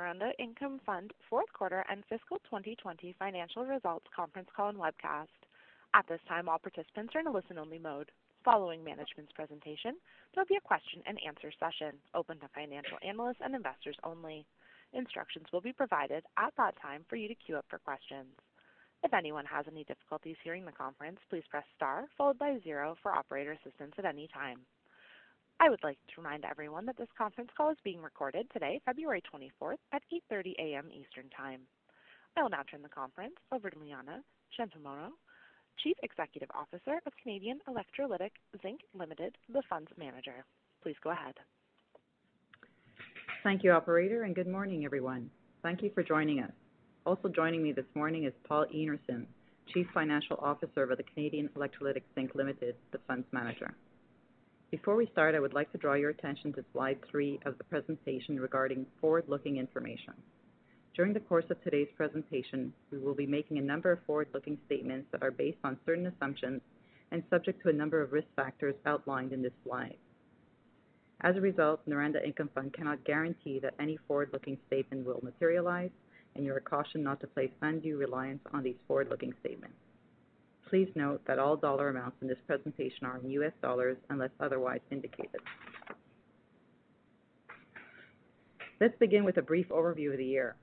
Welcome Income Fund fourth quarter and fiscal 2020 financial results conference call and webcast. At this time, all participants are in a listen-only mode. Following management's presentation, there'll be a question and answer session open to financial analysts and investors only. Instructions will be provided at that time for you to queue up for questions. If anyone has any difficulties hearing the conference, please press star followed by zero for operator assistance at any time. I would like to remind everyone that this conference call is being recorded today, February 24th at 8:30 A.M. Eastern Time. I will now turn the conference over to Liana Chantomiro, Chief Executive Officer of Canadian Electrolytic Zinc Limited, the fund's manager. Please go ahead. Thank you, operator, and good morning, everyone. Thank you for joining us. Also joining me this morning is Paul Einarson, Chief Financial Officer of the Canadian Electrolytic Zinc Limited, the fund's manager. Before we start, I would like to draw your attention to slide three of the presentation regarding forward-looking information. During the course of today's presentation, we will be making a number of forward-looking statements that are based on certain assumptions and subject to a number of risk factors outlined in this slide. As a result, Noranda Income Fund cannot guarantee that any forward-looking statement will materialize, and you are cautioned not to place undue reliance on these forward-looking statements. Please note that all dollar amounts in this presentation are in US dollars unless otherwise indicated. Let's begin with a brief overview of the year.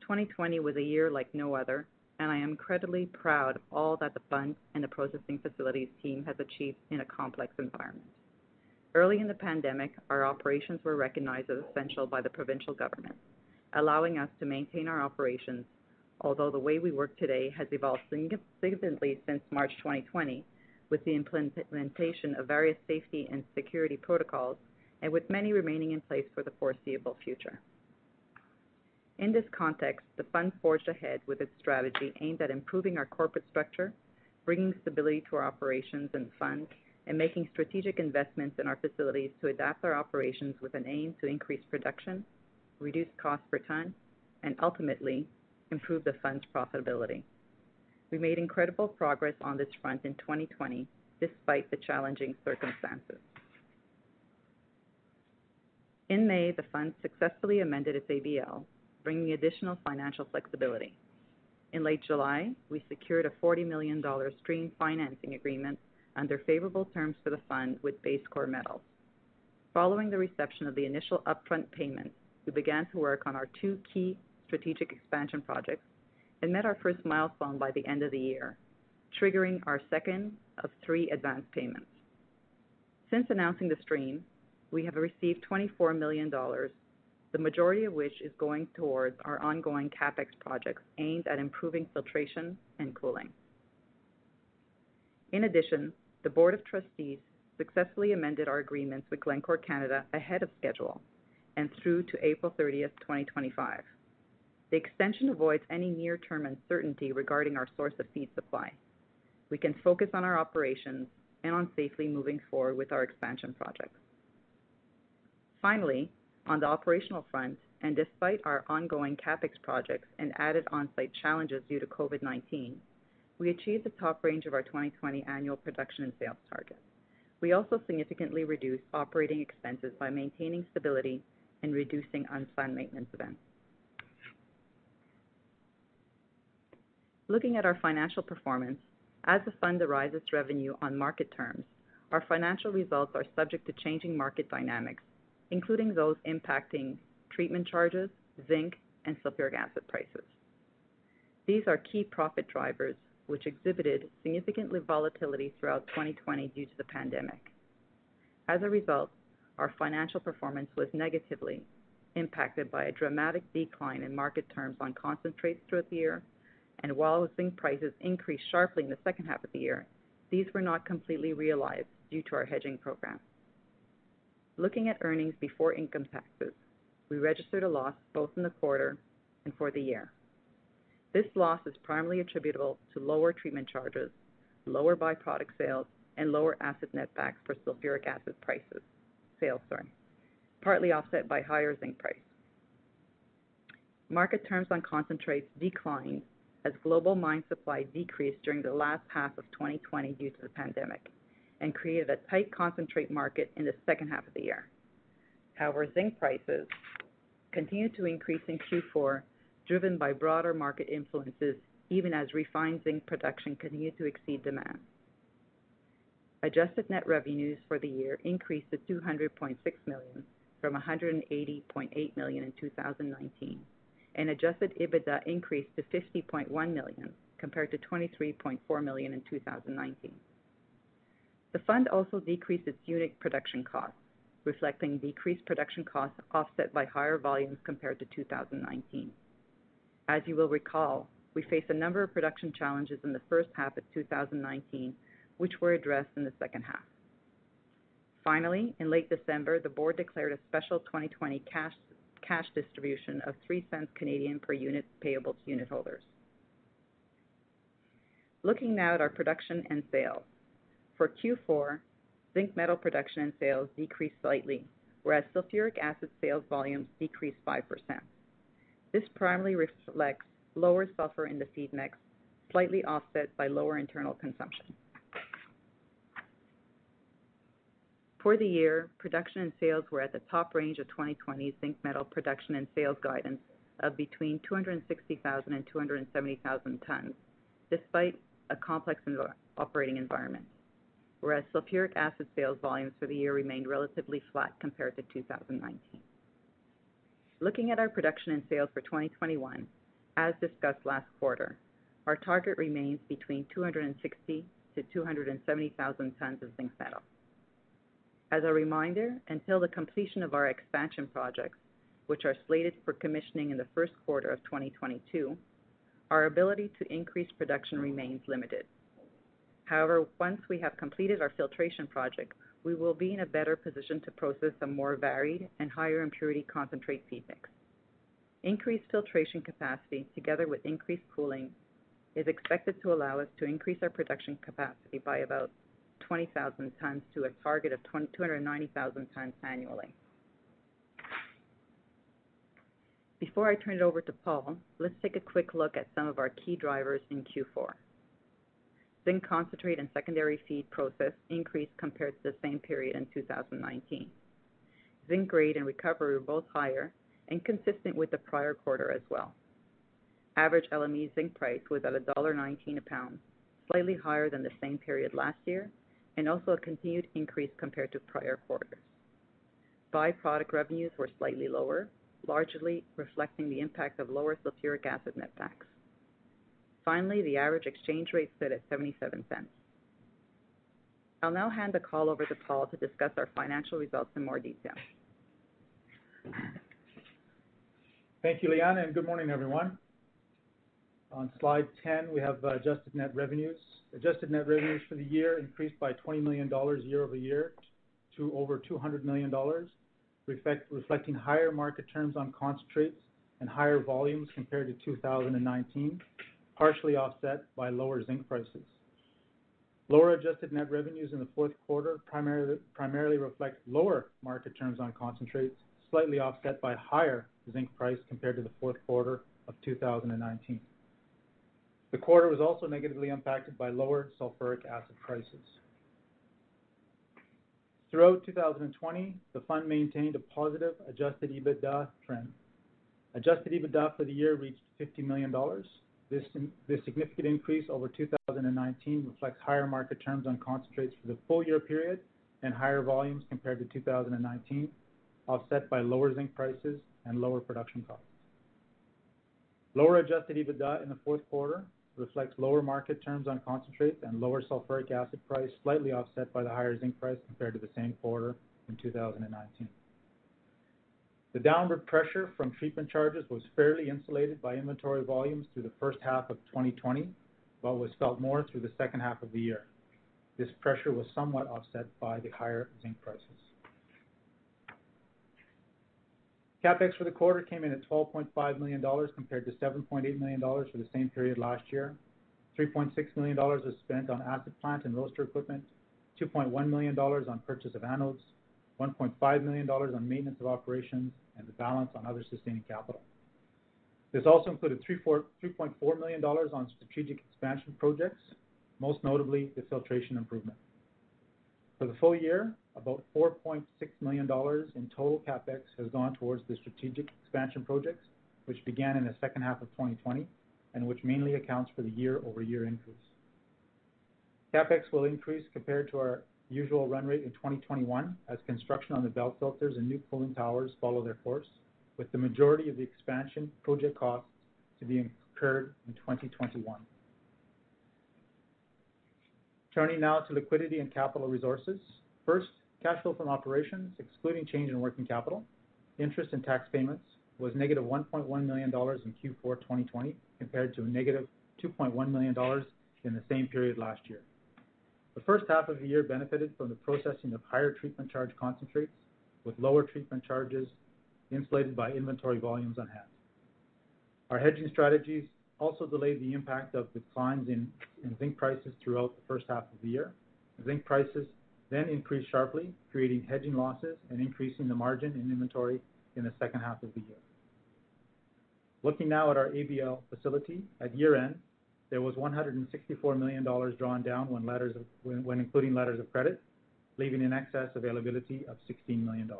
2020 was a year like no other, and I am incredibly proud of all that the fund and the processing facilities team has achieved in a complex environment. Early in the pandemic, our operations were recognized as essential by the provincial government, allowing us to maintain our operations although the way we work today has evolved significantly since March 2020 with the implementation of various safety and security protocols and with many remaining in place for the foreseeable future. In this context, the fund forged ahead with its strategy aimed at improving our corporate structure, bringing stability to our operations and fund, and making strategic investments in our facilities to adapt our operations with an aim to increase production, reduce cost per ton, and ultimately improve the fund's profitability. We made incredible progress on this front in 2020 despite the challenging circumstances. In May, the fund successfully amended its ABL, bringing additional financial flexibility. In late July, we secured a $40 million stream financing agreement under favorable terms for the fund with BaseCore Metals. Following the reception of the initial upfront payment, we began to work on our two key strategic expansion projects and met our first milestone by the end of the year, triggering our second of three advanced payments. Since announcing the stream, we have received $24 million, the majority of which is going towards our ongoing CapEx projects aimed at improving filtration and cooling. In addition, the board of trustees successfully amended our agreements with Glencore Canada ahead of schedule and through to April 30th, 2025. The extension avoids any near-term uncertainty regarding our source of feed supply. We can focus on our operations and on safely moving forward with our expansion projects. Finally, on the operational front, and despite our ongoing CapEx projects and added on-site challenges due to COVID-19, we achieved the top range of our 2020 annual production and sales target. We also significantly reduced operating expenses by maintaining stability and reducing unplanned maintenance events. Looking at our financial performance, as the fund derives its revenue on market terms, our financial results are subject to changing market dynamics, including those impacting treatment charges, zinc, and sulfuric acid prices. These are key profit drivers, which exhibited significant volatility throughout 2020 due to the pandemic. As a result, our financial performance was negatively impacted by a dramatic decline in market terms on concentrates throughout the year, and while zinc prices increased sharply in the second half of the year, these were not completely realized due to our hedging program. Looking at earnings before income taxes, we registered a loss both in the quarter and for the year. This loss is primarily attributable to lower treatment charges, lower byproduct sales, and lower acid netbacks for sulfuric acid prices, sales, sorry, partly offset by higher zinc price. Market terms on concentrates declined as global mine supply decreased during the last half of 2020 due to the pandemic and created a tight concentrate market in the second half of the year. However, zinc prices continued to increase in Q4, driven by broader market influences, even as refined zinc production continued to exceed demand. Adjusted net revenues for the year increased to 200.6 million from 180.8 million in 2019, and adjusted EBITDA increased to 50.1 million compared to 23.4 million in 2019. The fund also decreased its unit production costs, reflecting decreased production costs offset by higher volumes compared to 2019. As you will recall, we faced a number of production challenges in the first half of 2019, which were addressed in the second half. Finally, in late December, the board declared a special 2020 cash distribution of 0.03 per unit payable to unitholders. Looking now at our production and sales. For Q4, zinc metal production and sales decreased slightly, whereas sulfuric acid sales volumes decreased 5%. This primarily reflects lower sulfur in the feed mix, slightly offset by lower internal consumption. For the year, production and sales were at the top range of 2020 zinc metal production and sales guidance of between 260,000 and 270,000 tons, despite a complex operating environment. Whereas sulfuric acid sales volumes for the year remained relatively flat compared to 2019. Looking at our production and sales for 2021, as discussed last quarter, our target remains between 260,000 to 270,000 tons of zinc metal. As a reminder, until the completion of our expansion projects, which are slated for commissioning in the first quarter of 2022, our ability to increase production remains limited. However, once we have completed our filtration project, we will be in a better position to process a more varied and higher impurity concentrate feed mix. Increased filtration capacity, together with increased cooling, is expected to allow us to increase our production capacity by about 20,000 tons to a target of 290,000 tons annually. Before I turn it over to Paul, let's take a quick look at some of our key drivers in Q4. Zinc concentrate and secondary feed process increased compared to the same period in 2019. Zinc grade and recovery were both higher and consistent with the prior quarter as well. Average LME zinc price was at $1.19 a pound, slightly higher than the same period last year and also a continued increase compared to prior quarters. Byproduct revenues were slightly lower, largely reflecting the impact of lower sulfuric acid netbacks. Finally, the average exchange rate stood at 0.77. I'll now hand the call over to Paul to discuss our financial results in more detail. Thank you, Leanne, and good morning, everyone. On slide 10, we have uh, adjusted net revenues. Adjusted net revenues for the year increased by $20 million year-over-year to over $200 million, reflecting higher market terms on concentrates and higher volumes compared to 2019, partially offset by lower zinc prices. Lower adjusted net revenues in the fourth quarter primarily reflect lower market terms on concentrates, slightly offset by higher zinc price compared to the fourth quarter of 2019. The quarter was also negatively impacted by lower sulfuric acid prices. Throughout 2020, the fund maintained a positive adjusted EBITDA trend. Adjusted EBITDA for the year reached $50 million. This significant increase over 2019 reflects higher market terms on concentrates for the full year period and higher volumes compared to 2019, offset by lower zinc prices and lower production costs. Lower adjusted EBITDA in the fourth quarter reflects lower market terms on concentrates and lower sulfuric acid price, slightly offset by the higher zinc price compared to the same quarter in 2019. The downward pressure from treatment charges was fairly insulated by inventory volumes through the first half of 2020, but was felt more through the second half of the year. This pressure was somewhat offset by the higher zinc prices. CapEx for the quarter came in at $12.5 million compared to $7.8 million for the same period last year. $3.6 million was spent on acid plant and roaster equipment, $2.1 million on purchase of anodes, $1.5 million on maintenance of operations, and the balance on other sustaining capital. This also included $3.4 million on strategic expansion projects, most notably the filtration improvement. For the full year, about $4.6 million in total CapEx has gone towards the strategic expansion projects, which began in the second half of 2020 and which mainly accounts for the year-over-year increase. CapEx will increase compared to our usual run rate in 2021 as construction on the belt filters and new cooling towers follow their course, with the majority of the expansion project costs to be incurred in 2021. Turning now to liquidity and capital resources. First, cash flow from operations, excluding change in working capital, interest and tax payments, was negative $1.1 million in Q4 2020 compared to a negative $2.1 million in the same period last year. The first half of the year benefited from the processing of higher treatment charge concentrates with lower treatment charges insulated by inventory volumes on hand. Our hedging strategies also delayed the impact of declines in zinc prices throughout the first half of the year. Zinc prices then increased sharply, creating hedging losses and increasing the margin in inventory in the second half of the year. Looking now at our ABL facility, at year-end, there was $164 million drawn down when letters when including letters of credit, leaving an excess availability of $16 million.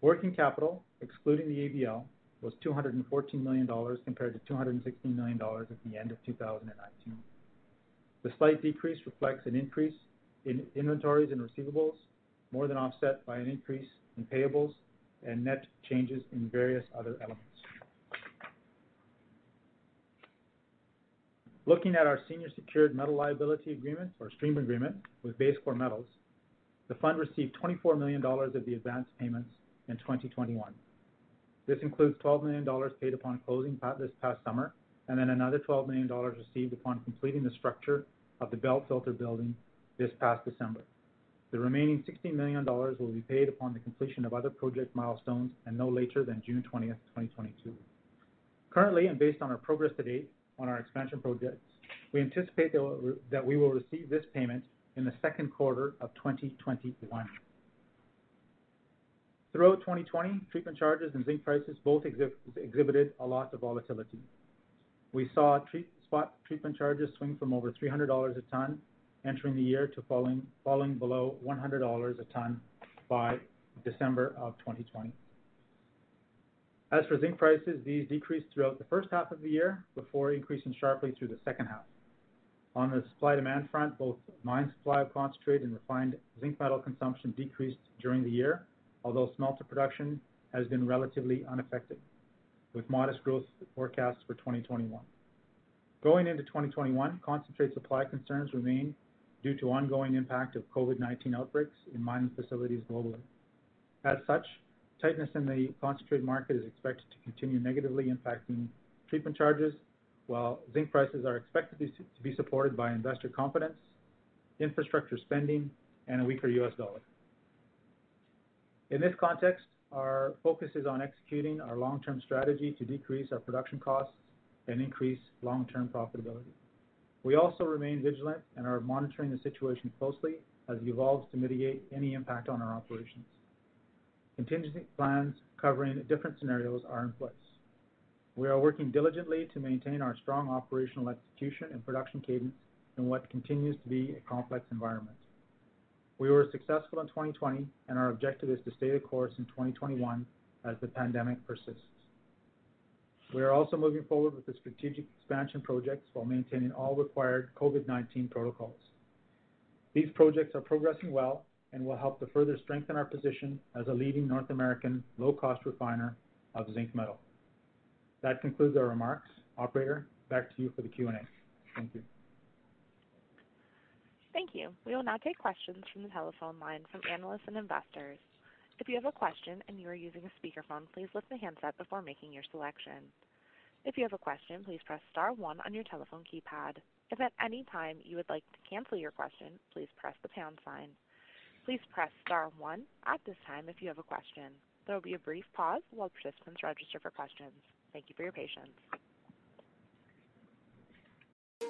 Working capital, excluding the ABL, was $214 million compared to $216 million at the end of 2019. The slight decrease reflects an increase in inventories and receivables, more than offset by an increase in payables and net changes in various other elements. Looking at our senior secured metal liability agreement or stream agreement with BaseCore Metals, the fund received $24 million of the advanced payments in 2021. This includes $12 million paid upon closing this past summer, and then another $12 million received upon completing the structure of the belt filter building this past December. The remaining $16 million will be paid upon the completion of other project milestones and no later than June 20th, 2022. Currently, and based on our progress to date on our expansion projects, we anticipate that we will receive this payment in the second quarter of 2021. Throughout 2020, treatment charges and zinc prices both exhibited a lot of volatility. We saw spot treatment charges swing from over $300 a ton entering the year to falling below $100 a ton by December of 2020. As for zinc prices, these decreased throughout the first half of the year before increasing sharply through the second half. On the supply-demand front, both mine supply of concentrate and refined zinc metal consumption decreased during the year, although smelter production has been relatively unaffected, with modest growth forecasts for 2021. Going into 2021, concentrate supply concerns remain due to ongoing impact of COVID-19 outbreaks in mining facilities globally. As such, tightness in the concentrate market is expected to continue negatively impacting treatment charges, while zinc prices are expected to be supported by investor confidence, infrastructure spending, and a weaker U.S. dollar. In this context, our focus is on executing our long-term strategy to decrease our production costs and increase long-term profitability. We also remain vigilant and are monitoring the situation closely as it evolves to mitigate any impact on our operations. Contingency plans covering different scenarios are in place. We are working diligently to maintain our strong operational execution and production cadence in what continues to be a complex environment. We were successful in 2020, and our objective is to stay the course in 2021 as the pandemic persists. We are also moving forward with the strategic expansion projects while maintaining all required COVID-19 protocols. These projects are progressing well and will help to further strengthen our position as a leading North American low-cost refiner of zinc metal. That concludes our remarks. Operator, back to you for the Q&A. Thank you. Thank you. We will now take questions from the telephone line from analysts and investors. If you have a question and you are using a speakerphone, please lift the handset before making your selection. If you have a question, please press star one on your telephone keypad. If at any time you would like to cancel your question, please press the pound sign. Please press star one at this time if you have a question. There will be a brief pause while participants register for questions. Thank you for your patience.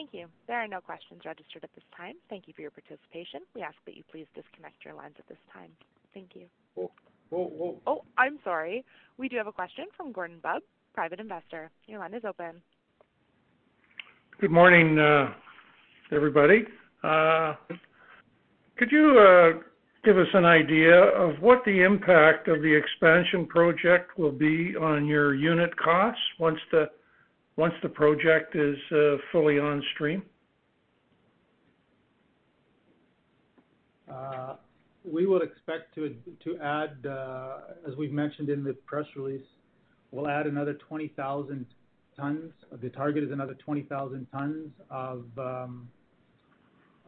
Thank you. There are no questions registered at this time. Thank you for your participation. We ask that you please disconnect your lines at this time. Thank you. Whoa, whoa, whoa. Oh, I'm sorry. We do have a question from Gordon Bubb, private investor. Your line is open. Good morning, uh, everybody. Uh, could you uh, give us an idea of what the impact of the expansion project will be on your unit costs once the once the project is uh, fully on stream? Uh, we would expect to to add, uh, as we've mentioned in the press release, we'll add another 20,000 tons. The target is another 20,000 tons of um,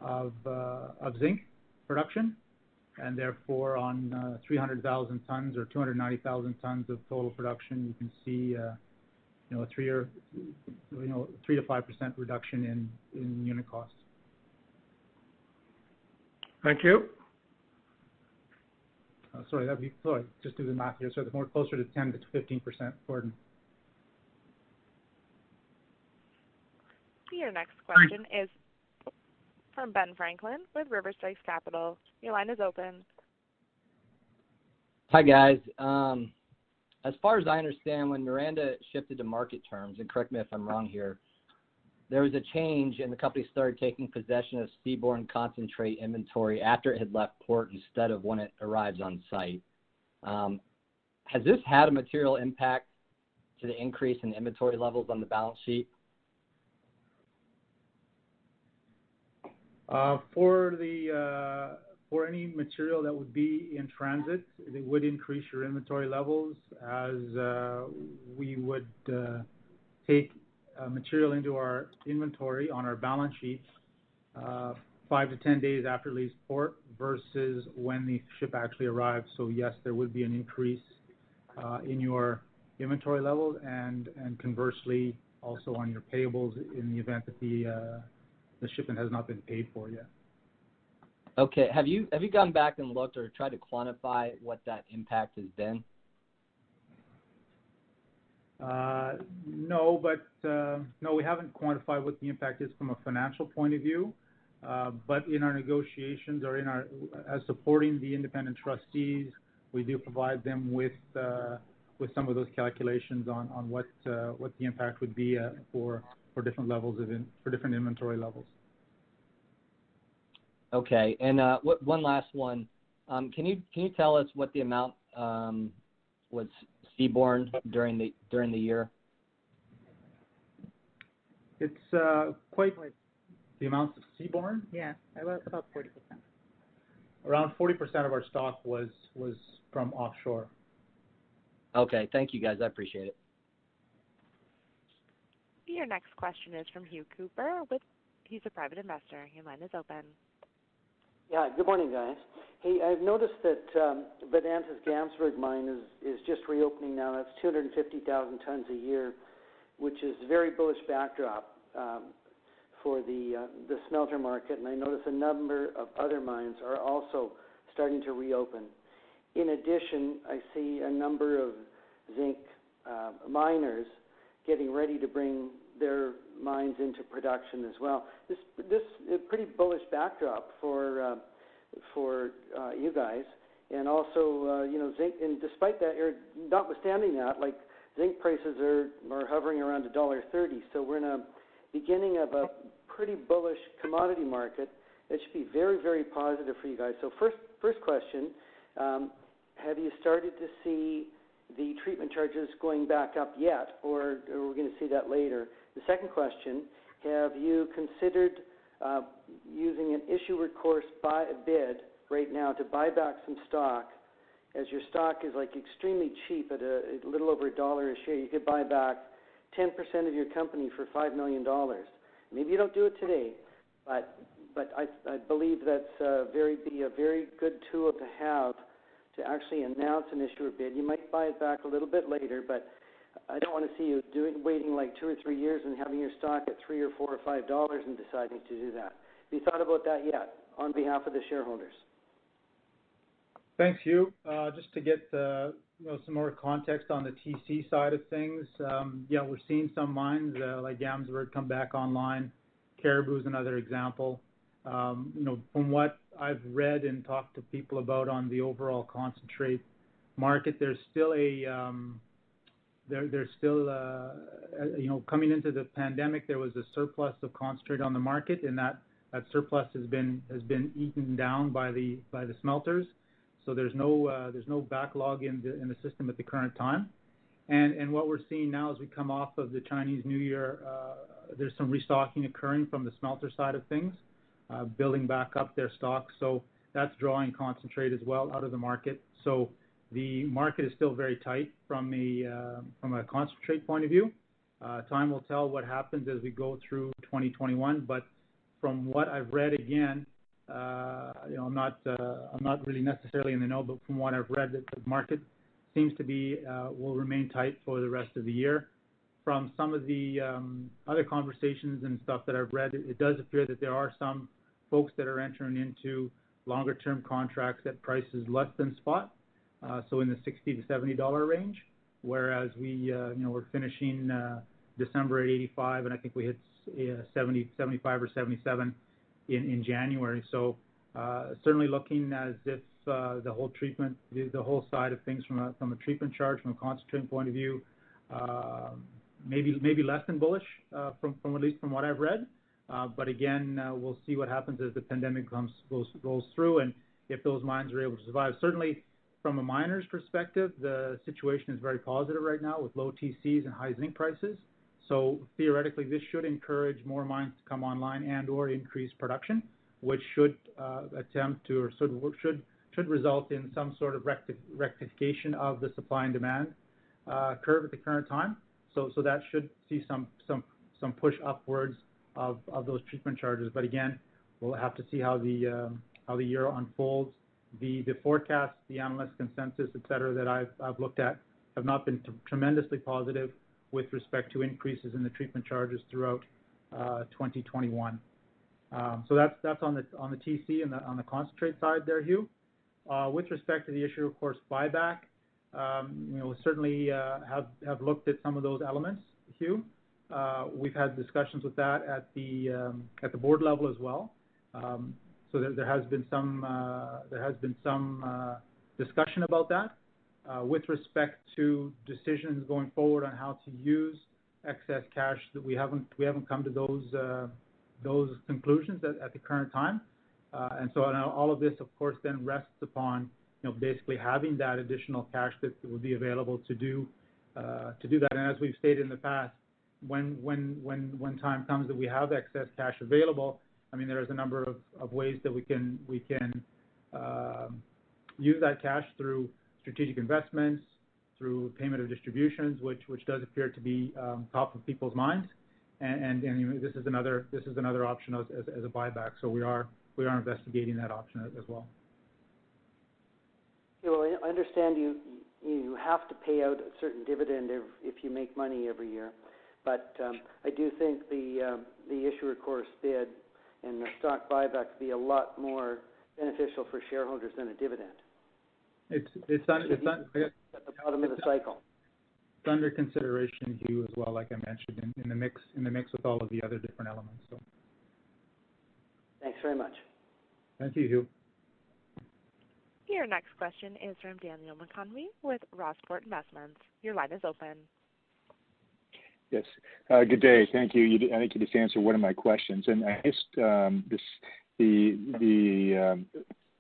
of uh, of zinc production, and therefore on uh, 300,000 tons or 290,000 tons of total production, you can see uh, you know a three or you know three to five percent reduction in in unit costs. Thank you. Uh, sorry, that'd be sorry. Just do the math here. So it's more closer to 10 to 15 percent, Gordon. Your next question is from Ben Franklin with River Strikes Capital. Your line is open. Hi, guys. Um, as far as I understand, when Noranda shifted to market terms, and correct me if I'm wrong here, there was a change and the company started taking possession of seaborne concentrate inventory after it had left port instead of when it arrives on site. Um, has this had a material impact to the increase in inventory levels on the balance sheet? Uh, for the uh, for any material that would be in transit, it would increase your inventory levels as uh, we would uh, take uh, material into our inventory on our balance sheets five to 10 days after it leaves port versus when the ship actually arrives. So yes, there would be an increase in your inventory levels and, and conversely also on your payables in the event that the, the shipment has not been paid for yet. Okay. Have you have you gone back and looked or tried to quantify what that impact has been? Uh, no, but uh, no, we haven't quantified what the impact is from a financial point of view. Uh, but in our negotiations or in our as supporting the independent trustees, we do provide them with uh, with some of those calculations on on what uh, what the impact would be uh, for for different levels of in, for different inventory levels. Okay. And uh, what, one last one. Um, can you can you tell us what the amount um, was seaborne during the during the year? It's uh, quite the amounts of seaborne. Yeah, about about 40%. Around 40% of our stock was was from offshore. Okay. Thank you, guys. I appreciate it. Your next question is from Hugh Cooper with he's a private investor. Your line is open. Yeah, good morning, guys. Hey, I've noticed that um, Vedanta's Gamsberg mine is, is just reopening now. That's 250,000 tons a year, which is very bullish backdrop um, for the, uh, the smelter market. And I notice a number of other mines are also starting to reopen. In addition, I see a number of zinc uh, miners getting ready to bring their mines into production as well. This this is a pretty bullish backdrop for uh, for uh, you guys, and also uh, you know zinc. And despite that, or notwithstanding that, like zinc prices are are hovering around a dollar thirty. So we're in a beginning of a pretty bullish commodity market. It should be very very positive for you guys. So first first question, um, have you started to see the treatment charges going back up yet, or, or we're going to see that later? The second question, have you considered uh, using an issuer course bid right now to buy back some stock, as your stock is like extremely cheap at a, little over a dollar a share, you could buy back 10% of your company for $5 million. Maybe you don't do it today, but I, believe that's uh, be a very good tool to have to actually announce an issuer bid. You might buy it back a little bit later, but I don't want to see you doing waiting like two or three years and having your stock at three or four or five dollars and deciding to do that. Have you thought about that yet on behalf of the shareholders? Thanks, Hugh. Uh, just to get uh, you know some more context on the TC side of things, um, yeah, we're seeing some mines uh, like Gamsberg come back online. Caribou is another example. Um, you know, from what I've read and talked to people about on the overall concentrate market, there's still a um, there's still uh, you know coming into the pandemic, there was a surplus of concentrate on the market, and that surplus has been has been eaten down by the by the smelters. So there's no uh, there's no backlog in the in the system at the current time. And and what we're seeing now as we come off of the Chinese New Year, uh, there's some restocking occurring from the smelter side of things, uh, building back up their stocks. So that's drawing concentrate as well out of the market. The market is still very tight from a uh, from a concentrate point of view. Uh, time will tell what happens as we go through 2021, but from what I've read again, uh, you know, I'm not I'm not really necessarily in the know, but from what I've read, the market seems to be will remain tight for the rest of the year. From some of the um, other conversations and stuff that I've read, it does appear that there are some folks that are entering into longer term contracts at prices less than spot, so in the 60 to 70 dollar range. Whereas we, you know, we're finishing December at 85, and I think we hit 70, 75 or 77 in January. So uh, certainly looking as if uh, the whole treatment, the whole side of things from a treatment charge, from a concentrate point of view, maybe maybe less than bullish, uh, from at least from what I've read. But again, we'll see what happens as the pandemic comes goes through and if those mines are able to survive. Certainly, from a miner's perspective, the situation is very positive right now with low TCs and high zinc prices. So theoretically, this should encourage more mines to come online and/or increase production, which should uh, attempt to or should result in some sort of rectification of the supply and demand uh, curve at the current time. That should see some push upwards of those treatment charges. But again, we'll have to see how the um, how the year unfolds. The forecasts, the analyst consensus, et cetera, that I've I've looked at have not been tremendously positive with respect to increases in the treatment charges throughout uh, 2021. Um, so that's that's on the on the TC and on the concentrate side there, Hugh. Uh, with respect to the issue, of course, buyback, um, you know, certainly uh, have looked at some of those elements, Hugh. Uh, we've had discussions with that at the um, at the board level as well. So there, has been some uh, there has been some uh, discussion about that. Uh, with respect to decisions going forward on how to use excess cash, we haven't we haven't come to those those conclusions at, the current time. And so all of this, of course, then rests upon you know basically having that additional cash that would be available to do to do that. And as we've stated in the past, when when when when time comes that we have excess cash available, I mean there is a number of, ways that we can um, use that cash through strategic investments, through payment of distributions, which does appear to be um, top of people's minds. And, this is another option as, a buyback. So we are investigating that option as well. Well, I understand you have to pay out a certain dividend if, you make money every year, but um, I do think the the issuer course bid and the stock buyback be a lot more beneficial for shareholders than a dividend. It's it's it's at the bottom of the cycle. It's under consideration, Hugh, as well, like I mentioned, in, in the mix in the mix with all of the other different elements. So. Thanks very much. Thank you, Hugh. Your next question is from Daniel McConvey with Rossport Investments. Your line is open. Yes. Uh, good day. Thank you. you. I think you just answered one of my questions, and I missed um, this the the um,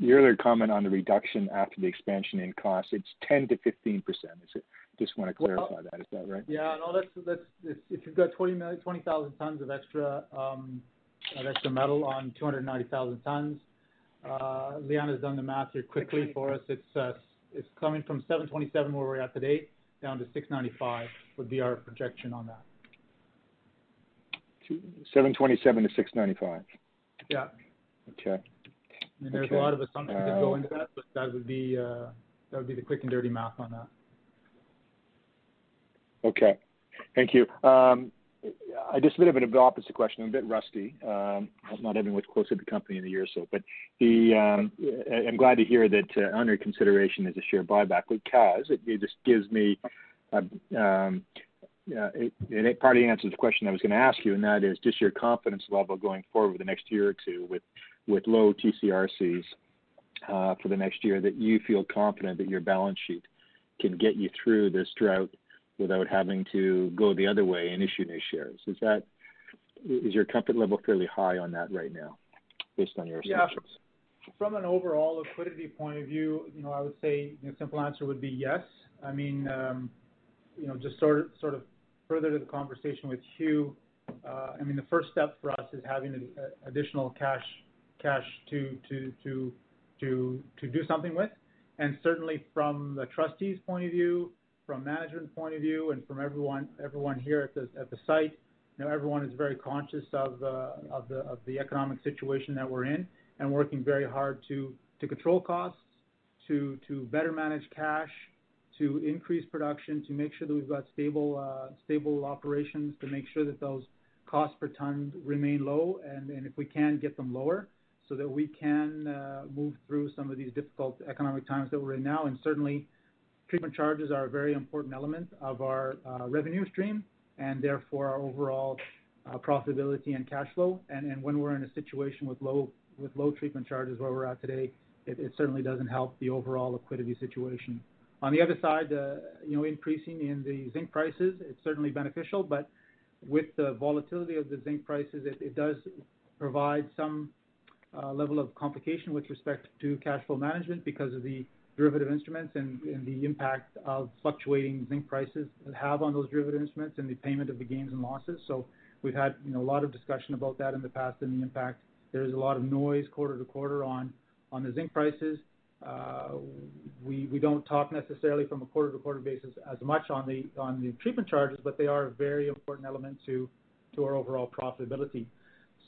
the earlier comment on the reduction after the expansion in cost, it's 10 to 15 percent Is it? Just want to clarify that. Is that right? Yeah. No, that's that's if you've got 20,000 tons of extra um, of extra metal on 290,000 tons. Liana has done the math here quickly for us. It's it's coming from 727 where we're at today down to 695 would be our projection on that. 727 to 695. Yeah. Okay. I mean, there's a lot of assumptions that go into that, uh, but that would be uh, that would be the quick and dirty math on that. Okay. Thank you. Um, I just a bit of an opposite question. I'm a bit rusty, um, not having looked closely at the company in a year or so. But the um, I'm glad to hear that uh, under consideration is a share buyback because it just gives me Uh, um, it partly answers the question I was gonna ask you, and that is just your confidence level going forward the next year or two with with low TCRCs uh, for the next year, that you feel confident that your balance sheet can get you through this drought without having to go the other way and issue new shares. Is that is your comfort level fairly high on that right now based on your assumptions? Yeah. From an overall liquidity point of view, you know, I would say the simple answer would be yes. I mean, um, you know, just sort of further to the conversation with Hugh, I mean, the first step for us is having additional cash cash to to to to to do something with. And certainly from the trustees' point of view, from management point of view, and from everyone everyone here at the at the site, you know, everyone is very conscious of uh, of the of the economic situation that we're in and working very hard to to control costs, to to better manage cash, to increase production, to make sure that we've got stable uh, stable operations, to make sure that those costs per ton remain low, and if we can get them lower so that we can uh, move through some of these difficult economic times that we're in now. And certainly, treatment charges are a very important element of our uh, revenue stream and therefore our overall profitability and cash flow. And when we're in a situation with low with low treatment charges where we're at today, it certainly doesn't help the overall liquidity situation. On the other side, uh, you know, increasing in the zinc prices, it's certainly beneficial, but with the volatility of the zinc prices, it does provide some uh, level of complication with respect to cash flow management because of the derivative instruments and the impact of fluctuating zinc prices have on those derivative instruments and the payment of the gains and losses. So we've had, you know, a lot of discussion about that in the past and the impact. There is a lot of noise quarter to quarter on on the zinc prices. Uh, we don't talk necessarily from a quarter to quarter basis as much on the treatment charges, but they are a very important element to our overall profitability.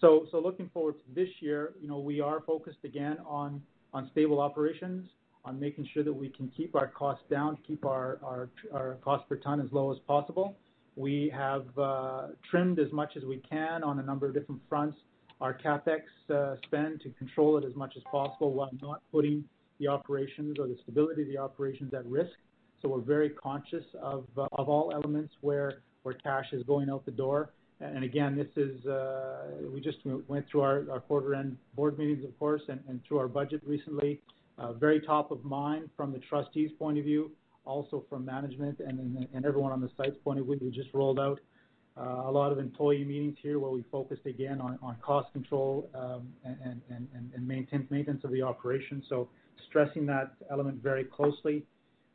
Looking forward to this year, you know, we are focused again on stable operations, on making sure that we can keep our costs down, keep our cost per ton as low as possible. We have uh, trimmed as much as we can on a number of different fronts our CapEx uh, spend to control it as much as possible while not putting the operations or the stability of the operations at risk. So we're very conscious of uh, of all elements where where cash is going out the door. And again, this is uh, we just went through our our quarter end board meetings, of course, and through our budget recently. Uh, very top of mind from the trustees' point of view, also from management and and everyone on the site's point of view. We just rolled out a lot of employee meetings here where we focused again on on cost control um, and and and maintenance of the operation. Stressing that element very closely.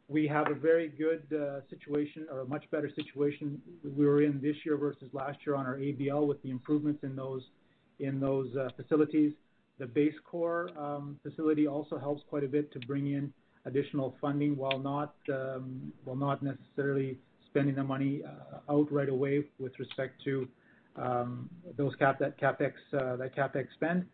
We have a very good uh, situation or a much better situation we were in this year versus last year on our ABL with the improvements in those in those uh, facilities. The base BaseCore um, facility also helps quite a bit to bring in additional funding while not um while not necessarily spending the money uh, out right away with respect to um, those cap that capex uh that CapEx spend.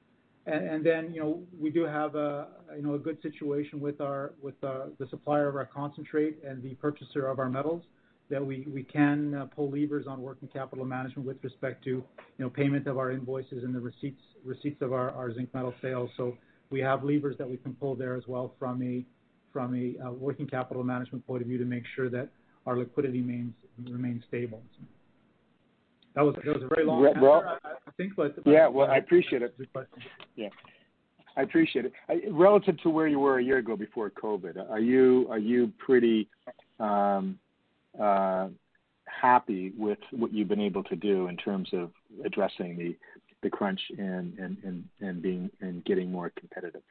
Then, you know, we do have a you know, a good situation with our, with the supplier of our concentrate and the purchaser of our metals that we can pull levers on working capital management with respect to, you know, payment of our invoices and the receipts receipts of our zinc metal sales. So we have levers that we can pull there as well from a from a uh working capital management point of view to make sure that our liquidity remains remains stable. That was a very long answer. I think, but. Yeah. Well, I appreciate it. Yeah. I appreciate it. Relative to where you were a year ago before COVID, are you are you pretty um, uh, happy with what you've been able to do in terms of addressing the the crunch and and and and being and getting more competitive?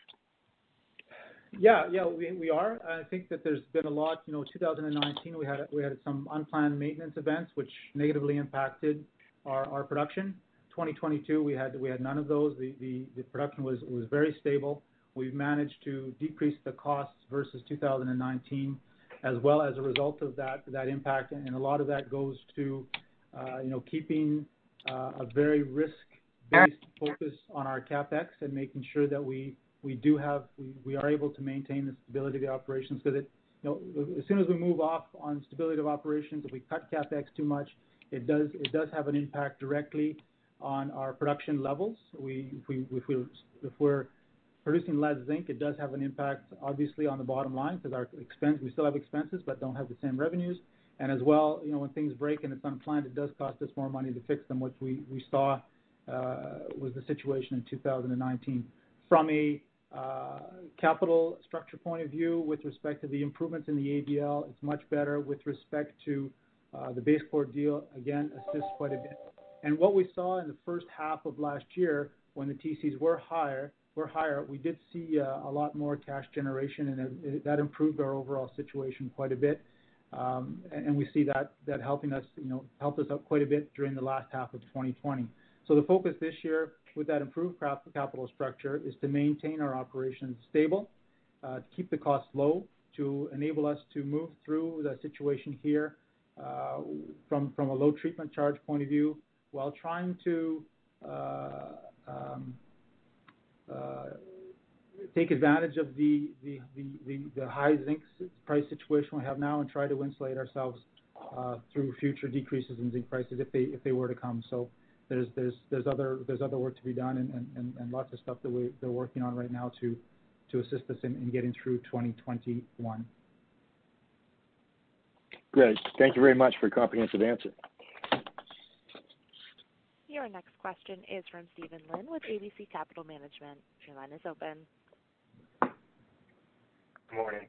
Yeah. Yeah, we we are. I think that there's been a lot. You know, 2019, we had we had some unplanned maintenance events which negatively impacted our, our production. 2022, we had none of those. The production was very stable. We've managed to decrease the costs versus 2019 as well as a result of that impact. And a lot of that goes to, uh, you know, keeping uh, a very risk-based focus on our CapEx and making sure that we are able to maintain the stability of the operations. Because it, you know, as soon as we move off on stability of operations, if we cut CapEx too much, it does have an impact directly on our production levels. We if we're producing less zinc, it does have an impact, obviously, on the bottom line because our expense we still have expenses but don't have the same revenues. And as well, you know, when things break and it's unplanned, it does cost us more money to fix them, which we saw uh, was the situation in 2019. From a uh, capital structure point of view, with respect to the improvements in the ABL, it's much better with respect to uh, the BaseCore deal, again, assists quite a bit. And what we saw in the first half of last year when the TCs were higher, were higher, we did see uh, a lot more cash generation, and that improved our overall situation quite a bit. Um and we see that helping us, you know, helped us out quite a bit during the last half of 2020. So The focus this year with that improved capital structure is to maintain our operations stable, uh, to keep the costs low, to enable us to move through the situation here, uh, from a low treatment charge point of view, while trying to uh, um, uh, take advantage of the high zinc price situation we have now and try to insulate ourselves uh, through future decreases in zinc prices if they were to come. So there's other work to be done and lots of stuff that they're working on right now to assist us in getting through 2021. Great. Thank you very much for a comprehensive answer. Your next question is from Steven Lin with ABC Capital Management. Your line is open. Good morning.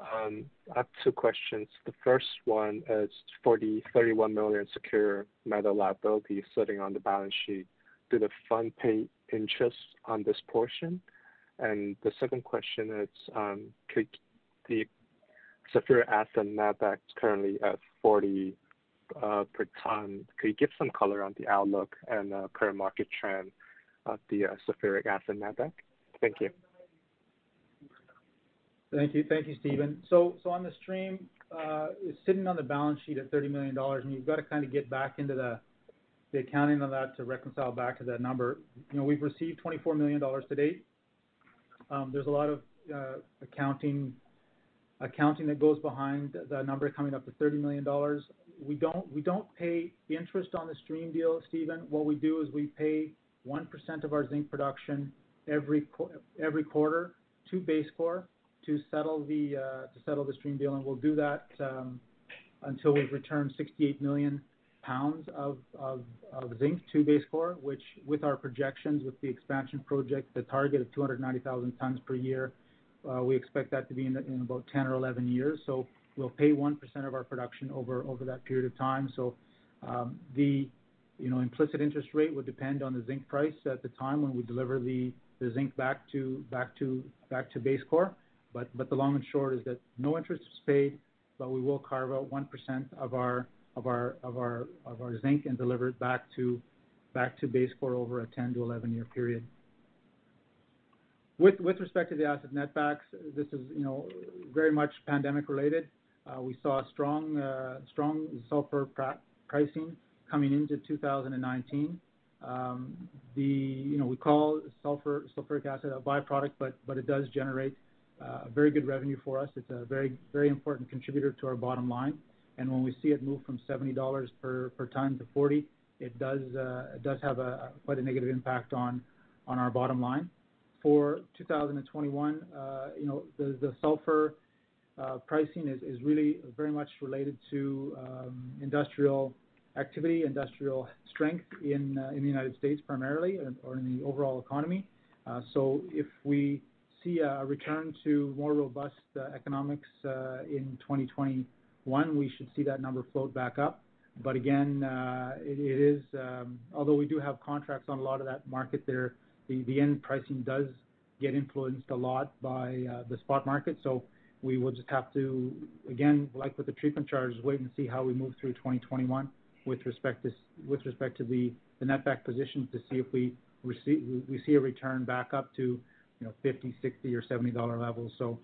I have two questions. The first one is for the 31 million secure metal liability sitting on the balance sheet, do the fund pay interest on this portion? And the second question is, um could the sulfuric acid netback is currently at $40 Uh, per ton. Could you give some color on the outlook and uh, current market trend of the uh, sulfuric acid netback? Thank you. Thank you. Thank you, Steven. On the stream, it's sitting on the balance sheet at $30 million, and you've got to kind of get back into the accounting of that to reconcile back to that number. You know, we've received $24 million to date. Um, there's a lot of accounting that goes behind the number coming up to $30 million. We don't we don't pay interest on the stream deal, Stephen. What we do is we pay 1% of our zinc production every every quarter to BaseCore to settle the uh to settle the stream deal, and we'll do that until we've returned 68 million pounds of of zinc to BaseCore, which with our projections, with the expansion project, the target of 290,000 tons per year, we expect that to be in about 10 or 11 years. We'll pay 1% of our production over that period of time. So um the implicit interest rate would depend on the zinc price at the time when we deliver the zinc back to BaseCore. The long and short is that no interest is paid, but we will carve out 1% of our zinc and deliver it back to BaseCore over a 10 to 11-year period. With respect to the acid netbacks, this is, you know, very much pandemic related. Uh, we saw strong uh strong sulfur pricing coming into 2019. Um, you know, we call sulfur sulfuric acid a byproduct, but but it does generate a very good revenue for us. It's a very very important contributor to our bottom line. And when we see it move from $70 per ton to $40, it does uh, have quite a negative impact on on our bottom line. For 2021, you know, the sulfur Uh, pricing is really very much related to um, industrial activity, industrial strength in uh, in the United States primarily uh, or in the overall economy. Uh so if we see a return to more robust economics in 2021, we should see that number float back up. But again, it is um, although we do have contracts on a lot of that market there, the end pricing does get influenced a lot by the spot market. We will just have to, again, like with the treatment charges, wait and see how we move through 2021 with respect to with respect to the netback position to see if we we see a return back up to you know 50, 60, or 70 dollar levels. So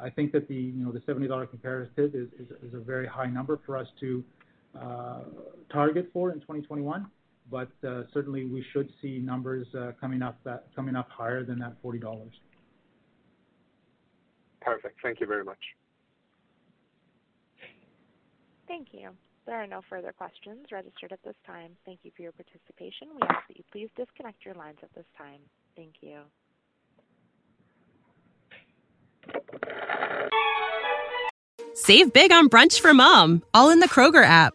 I think that the you know the 70 dollar comparative is, a very high number for us to uh, target for in 2021. But uh, certainly we should see numbers uh, coming up that coming up higher than that 40 dollars. Perfect. Thank you very much. Thank you. There are no further questions registered at this time. Thank you for your participation. We ask that you please disconnect your lines at this time. Thank you. Save big on brunch for mom, all in the Kroger app.